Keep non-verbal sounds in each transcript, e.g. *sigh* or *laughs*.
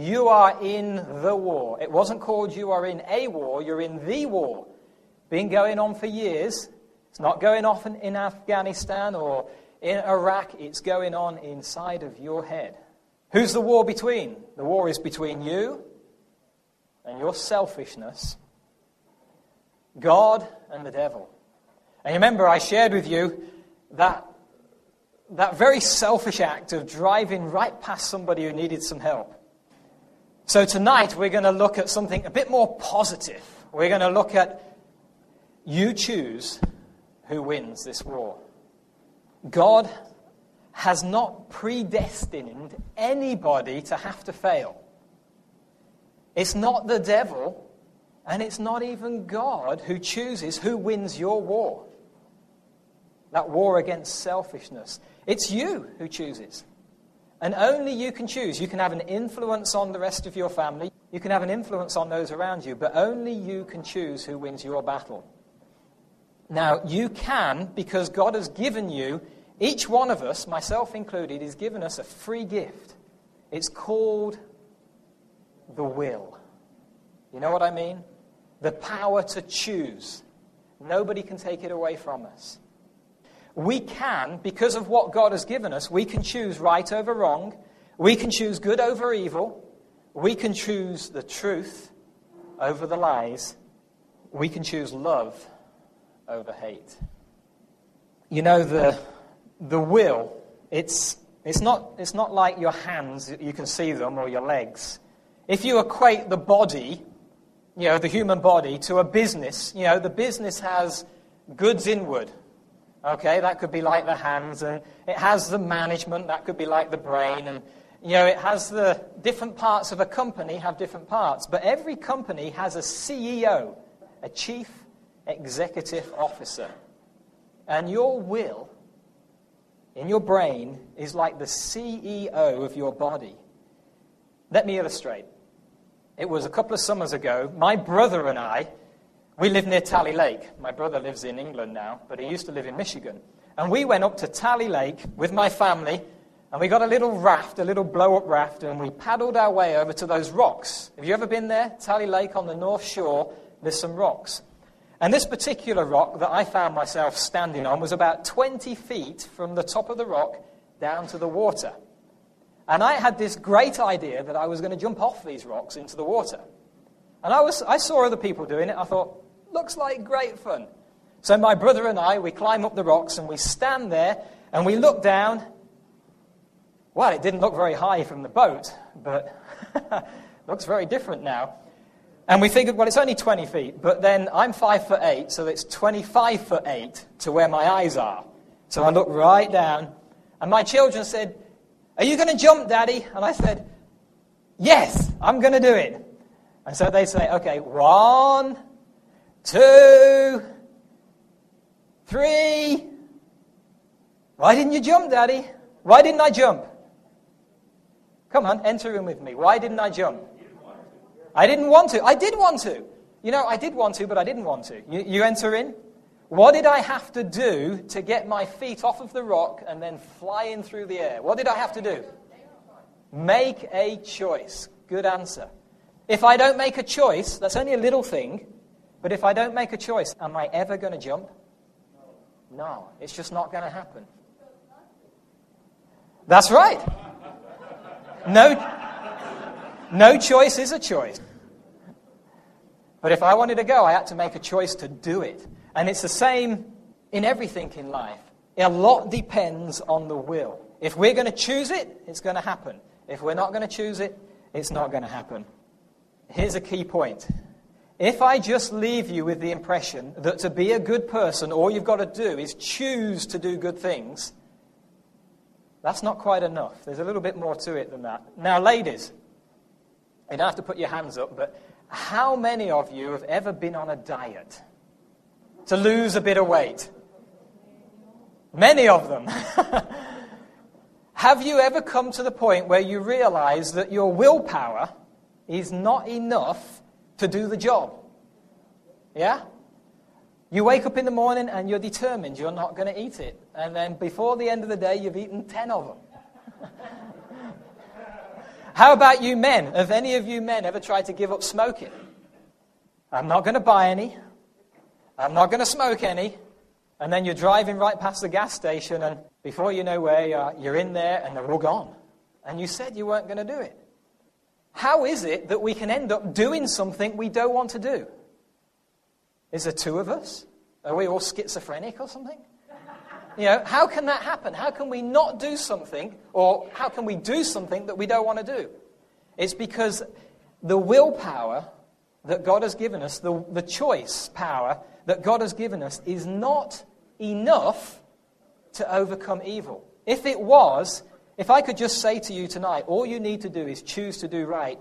you are in the war. It wasn't called you are in a war, you're in the war. Been going on for years. It's not going off in, in Afghanistan or in Iraq, it's going on inside of your head. Who's the war between? The war is between you and your selfishness, God and the devil. And remember, I shared with you that, that very selfish act of driving right past somebody who needed some help. So tonight we're going to look at something a bit more positive. We're going to look at you choose who wins this war. God has not predestined anybody to have to fail. It's not the devil, and it's not even God who chooses who wins your war. That war against selfishness. It's you who chooses. And only you can choose. You can have an influence on the rest of your family, you can have an influence on those around you, but only you can choose who wins your battle. Now, you can, because God has given you, each one of us, myself included, is given us a free gift. It's called the will. You know what I mean? The power to choose. Nobody can take it away from us. We can, because of what God has given us, we can choose right over wrong. We can choose good over evil. We can choose the truth over the lies. We can choose love over hate. You know, the, the will, it's, it's, not, it's not like your hands, you can see them, or your legs. If you equate the body, you know, the human body, to a business, you know, the business has goods inward. Okay, that could be like the hands, and it has the management, that could be like the brain, and you know, it has the different parts of a company have different parts, but every company has a CEO, a chief executive officer. And your will in your brain is like the CEO of your body. Let me illustrate. It was a couple of summers ago. My brother and I, we live near Tally Lake. My brother lives in England now, but he used to live in Michigan. And we went up to Tally Lake with my family, and we got a little raft, a little blow up raft, and we paddled our way over to those rocks. Have you ever been there? Tally Lake on the north shore, there's some rocks. And this particular rock that I found myself standing on was about 20 feet from the top of the rock down to the water. And I had this great idea that I was going to jump off these rocks into the water. And I, was, I saw other people doing it. I thought, looks like great fun. So my brother and I, we climb up the rocks and we stand there and we look down. Well, it didn't look very high from the boat, but *laughs* looks very different now. And we figured, well, it's only 20 feet, but then I'm 5 foot 8, so it's 25 foot 8 to where my eyes are. So I looked right down, and my children said, Are you going to jump, Daddy? And I said, Yes, I'm going to do it. And so they say, Okay, one, two, three. Why didn't you jump, Daddy? Why didn't I jump? Come on, enter in with me. Why didn't I jump? I didn't want to. I did want to. You know, I did want to, but I didn't want to. You, you enter in? What did I have to do to get my feet off of the rock and then fly in through the air? What did I have to do? Make a choice. Good answer. If I don't make a choice, that's only a little thing, but if I don't make a choice, am I ever going to jump? No, it's just not going to happen. That's right. No, no choice is a choice. But if I wanted to go, I had to make a choice to do it. And it's the same in everything in life. A lot depends on the will. If we're going to choose it, it's going to happen. If we're not going to choose it, it's not going to happen. Here's a key point. If I just leave you with the impression that to be a good person, all you've got to do is choose to do good things, that's not quite enough. There's a little bit more to it than that. Now, ladies, you don't have to put your hands up, but how many of you have ever been on a diet to lose a bit of weight? Many of them. *laughs* have you ever come to the point where you realize that your willpower is not enough to do the job? Yeah? You wake up in the morning and you're determined you're not going to eat it. And then before the end of the day, you've eaten 10 of them. *laughs* How about you men? Have any of you men ever tried to give up smoking? I'm not going to buy any. I'm not going to smoke any. And then you're driving right past the gas station, and before you know where you are, you're in there and they're all gone. And you said you weren't going to do it. How is it that we can end up doing something we don't want to do? Is there two of us? Are we all schizophrenic or something? You know, how can that happen? How can we not do something, or how can we do something that we don't want to do? It's because the willpower that God has given us, the, the choice power that God has given us, is not enough to overcome evil. If it was, if I could just say to you tonight, all you need to do is choose to do right,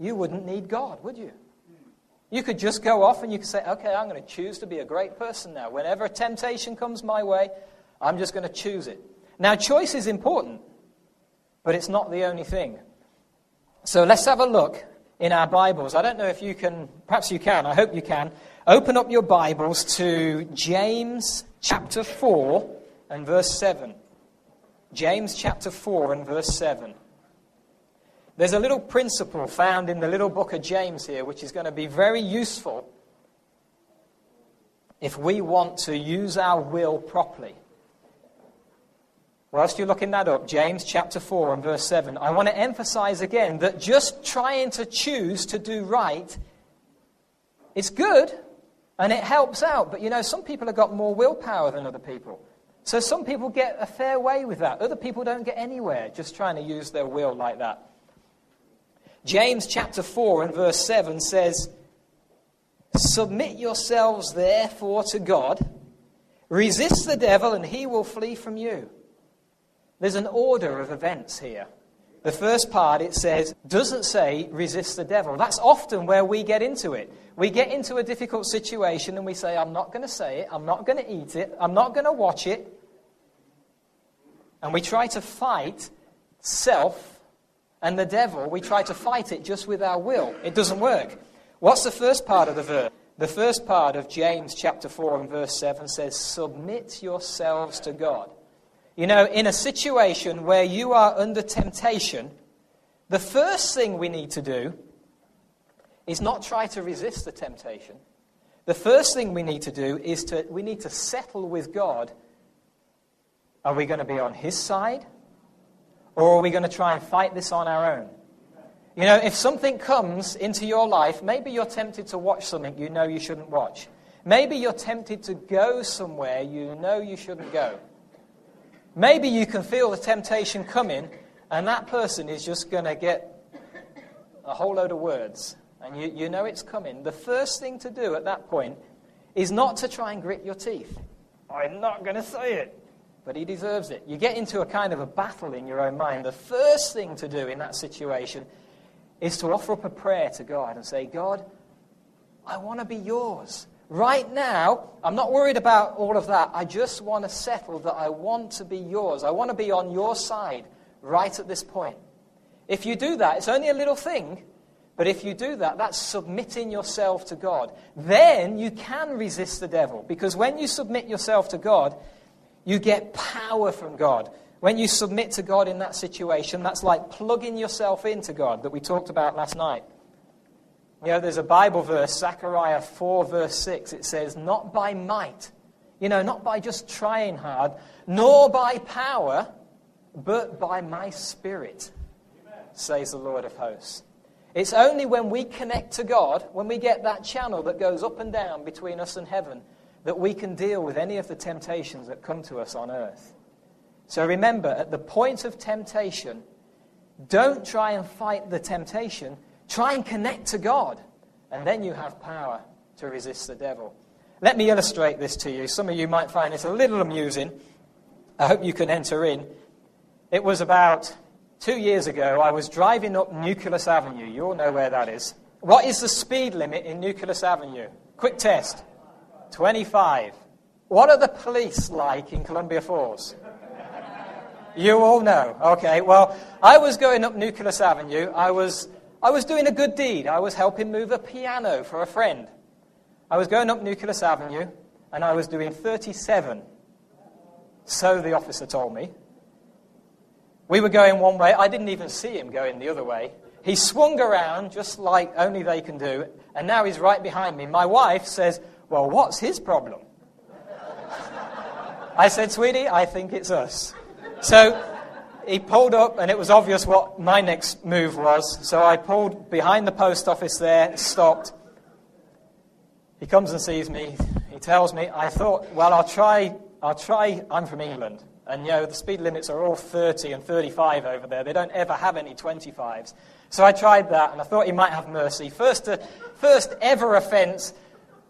you wouldn't need God, would you? You could just go off and you could say, okay, I'm going to choose to be a great person now. Whenever a temptation comes my way, I'm just going to choose it. Now, choice is important, but it's not the only thing. So let's have a look in our Bibles. I don't know if you can, perhaps you can, I hope you can. Open up your Bibles to James chapter 4 and verse 7. James chapter 4 and verse 7. There's a little principle found in the little book of James here, which is going to be very useful if we want to use our will properly. Whilst you're looking that up, James chapter 4 and verse 7, I want to emphasize again that just trying to choose to do right is good and it helps out. But you know, some people have got more willpower than other people. So some people get a fair way with that. Other people don't get anywhere just trying to use their will like that. James chapter 4 and verse 7 says, Submit yourselves therefore to God, resist the devil, and he will flee from you. There's an order of events here. The first part, it says, doesn't say resist the devil. That's often where we get into it. We get into a difficult situation and we say, I'm not going to say it, I'm not going to eat it, I'm not going to watch it. And we try to fight self and the devil. We try to fight it just with our will. It doesn't work. What's the first part of the verse? The first part of James chapter 4 and verse 7 says, Submit yourselves to God. You know, in a situation where you are under temptation, the first thing we need to do is not try to resist the temptation. The first thing we need to do is to we need to settle with God. Are we going to be on his side? Or are we going to try and fight this on our own? You know, if something comes into your life, maybe you're tempted to watch something you know you shouldn't watch. Maybe you're tempted to go somewhere you know you shouldn't go. Maybe you can feel the temptation coming, and that person is just going to get a whole load of words, and you, you know it's coming. The first thing to do at that point is not to try and grit your teeth. I'm not going to say it, but he deserves it. You get into a kind of a battle in your own mind. The first thing to do in that situation is to offer up a prayer to God and say, God, I want to be yours. Right now, I'm not worried about all of that. I just want to settle that I want to be yours. I want to be on your side right at this point. If you do that, it's only a little thing, but if you do that, that's submitting yourself to God. Then you can resist the devil, because when you submit yourself to God, you get power from God. When you submit to God in that situation, that's like plugging yourself into God that we talked about last night. You know, there's a Bible verse, Zechariah 4, verse 6. It says, Not by might, you know, not by just trying hard, nor by power, but by my spirit, Amen. says the Lord of hosts. It's only when we connect to God, when we get that channel that goes up and down between us and heaven, that we can deal with any of the temptations that come to us on earth. So remember, at the point of temptation, don't try and fight the temptation Try and connect to God, and then you have power to resist the devil. Let me illustrate this to you. Some of you might find it a little amusing. I hope you can enter in. It was about two years ago. I was driving up Nucleus Avenue. You all know where that is. What is the speed limit in Nucleus Avenue? Quick test 25. What are the police like in Columbia Falls? You all know. Okay, well, I was going up Nucleus Avenue. I was I was doing a good deed. I was helping move a piano for a friend. I was going up Nucleus Avenue and I was doing 37. So the officer told me. We were going one way. I didn't even see him going the other way. He swung around just like only they can do, and now he's right behind me. My wife says, Well, what's his problem? *laughs* I said, Sweetie, I think it's us. So he pulled up, and it was obvious what my next move was. So I pulled behind the post office there, stopped. He comes and sees me. He tells me, I thought, well, I'll try, I'll try, I'm from England. And, you know, the speed limits are all 30 and 35 over there. They don't ever have any 25s. So I tried that, and I thought he might have mercy. First, uh, first ever offence.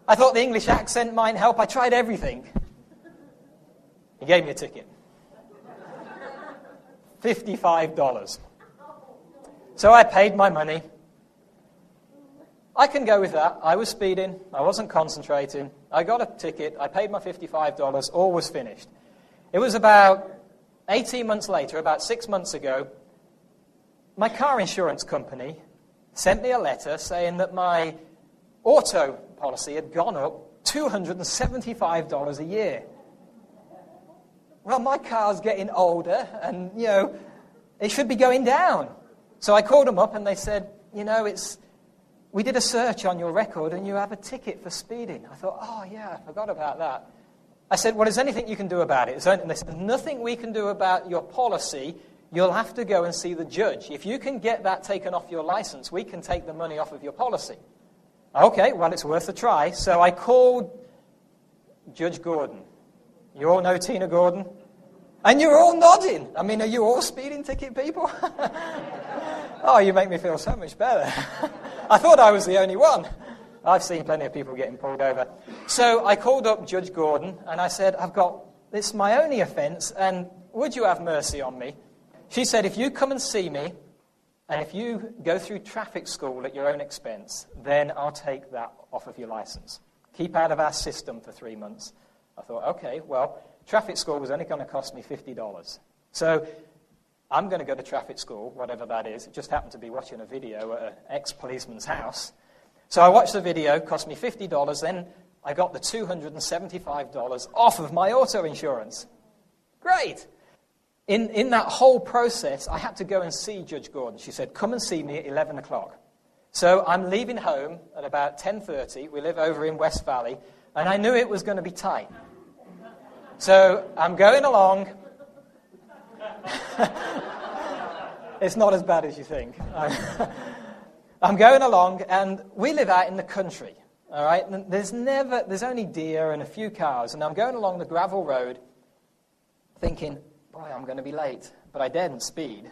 I thought the English accent might help. I tried everything. He gave me a ticket. $55. So I paid my money. I can go with that. I was speeding. I wasn't concentrating. I got a ticket. I paid my $55. All was finished. It was about 18 months later, about six months ago, my car insurance company sent me a letter saying that my auto policy had gone up $275 a year. Well, my car's getting older and, you know, it should be going down. So I called them up and they said, you know, it's, we did a search on your record and you have a ticket for speeding. I thought, oh, yeah, I forgot about that. I said, well, is anything you can do about it? And they said, nothing we can do about your policy. You'll have to go and see the judge. If you can get that taken off your license, we can take the money off of your policy. Okay, well, it's worth a try. So I called Judge Gordon. You all know Tina Gordon? And you're all nodding. I mean, are you all speeding ticket people? *laughs* oh, you make me feel so much better. *laughs* I thought I was the only one. I've seen plenty of people getting pulled over. So I called up Judge Gordon and I said, I've got, this my only offense, and would you have mercy on me? She said, if you come and see me, and if you go through traffic school at your own expense, then I'll take that off of your license. Keep out of our system for three months. I thought, okay, well, traffic school was only going to cost me $50. So I'm going to go to traffic school, whatever that is. It just happened to be watching a video at an ex policeman's house. So I watched the video, cost me $50. Then I got the $275 off of my auto insurance. Great. In, in that whole process, I had to go and see Judge Gordon. She said, come and see me at 11 o'clock. So I'm leaving home at about 10.30. We live over in West Valley. And I knew it was going to be tight. So I'm going along. *laughs* it's not as bad as you think. *laughs* I'm going along, and we live out in the country. All right, there's never, there's only deer and a few cows, and I'm going along the gravel road, thinking, boy, I'm going to be late, but I daren't speed.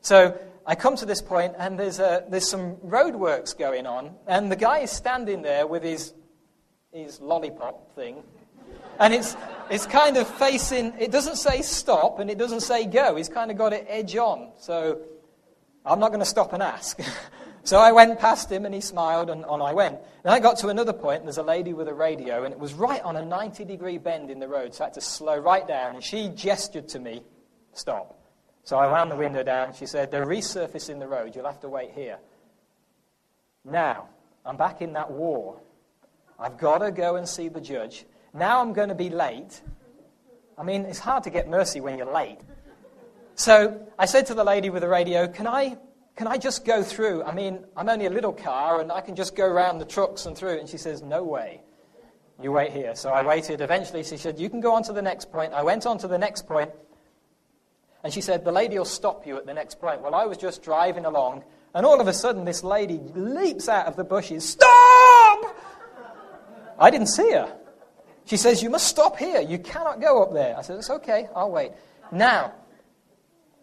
So I come to this point, and there's a, there's some roadworks going on, and the guy is standing there with his his lollipop thing. And it's, it's kind of facing, it doesn't say stop and it doesn't say go. He's kind of got it edge on. So I'm not going to stop and ask. *laughs* so I went past him and he smiled and on I went. Then I got to another point and there's a lady with a radio and it was right on a 90 degree bend in the road. So I had to slow right down and she gestured to me, stop. So I wound the window down. and She said, they're resurfacing the road. You'll have to wait here. Now, I'm back in that war I've got to go and see the judge. Now I'm going to be late. I mean, it's hard to get mercy when you're late. So I said to the lady with the radio, Can I, can I just go through? I mean, I'm only a little car and I can just go around the trucks and through. And she says, No way. You wait here. So I waited. Eventually, she said, You can go on to the next point. I went on to the next point, And she said, The lady will stop you at the next point. Well, I was just driving along. And all of a sudden, this lady leaps out of the bushes. Stop! I didn't see her. She says, You must stop here. You cannot go up there. I said, It's okay. I'll wait. Now,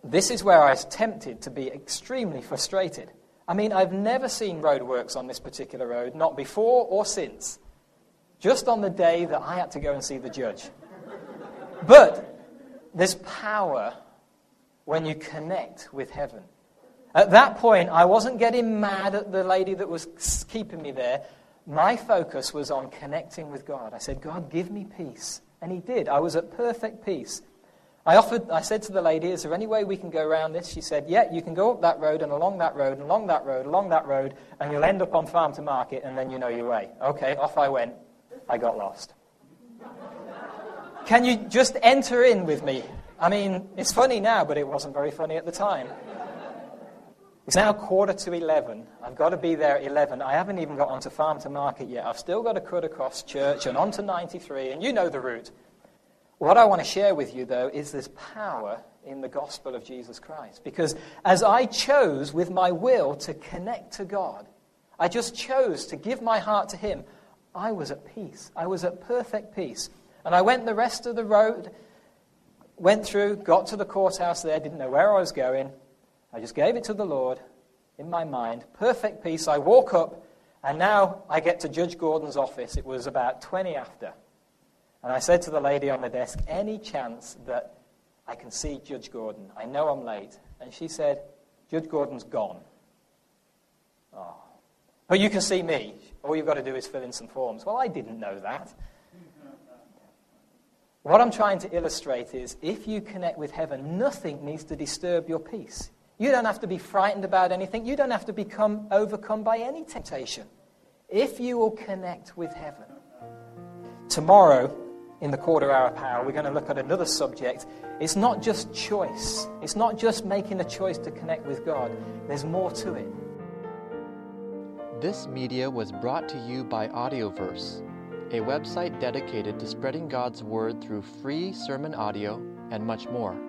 this is where I was tempted to be extremely frustrated. I mean, I've never seen roadworks on this particular road, not before or since. Just on the day that I had to go and see the judge. But there's power when you connect with heaven. At that point, I wasn't getting mad at the lady that was keeping me there my focus was on connecting with God. I said, God, give me peace. And He did. I was at perfect peace. I offered, I said to the lady, Is there any way we can go around this? She said, Yeah, you can go up that road and along that road and along that road, along that road, and you'll end up on farm to market, and then you know your way. Okay, off I went. I got lost. Can you just enter in with me? I mean, it's funny now, but it wasn't very funny at the time. It's now quarter to 11. I've got to be there at 11. I haven't even got onto farm to market yet. I've still got to cut across church and onto 93, and you know the route. What I want to share with you, though, is this power in the gospel of Jesus Christ. Because as I chose with my will to connect to God, I just chose to give my heart to Him, I was at peace. I was at perfect peace. And I went the rest of the road, went through, got to the courthouse there, didn't know where I was going. I just gave it to the Lord in my mind. Perfect peace. I walk up, and now I get to Judge Gordon's office. It was about 20 after. And I said to the lady on the desk, Any chance that I can see Judge Gordon? I know I'm late. And she said, Judge Gordon's gone. Oh. But you can see me. All you've got to do is fill in some forms. Well, I didn't know that. What I'm trying to illustrate is if you connect with heaven, nothing needs to disturb your peace. You don't have to be frightened about anything. You don't have to become overcome by any temptation. If you will connect with heaven. Tomorrow, in the quarter hour power, we're going to look at another subject. It's not just choice, it's not just making a choice to connect with God, there's more to it. This media was brought to you by Audioverse, a website dedicated to spreading God's Word through free sermon audio and much more.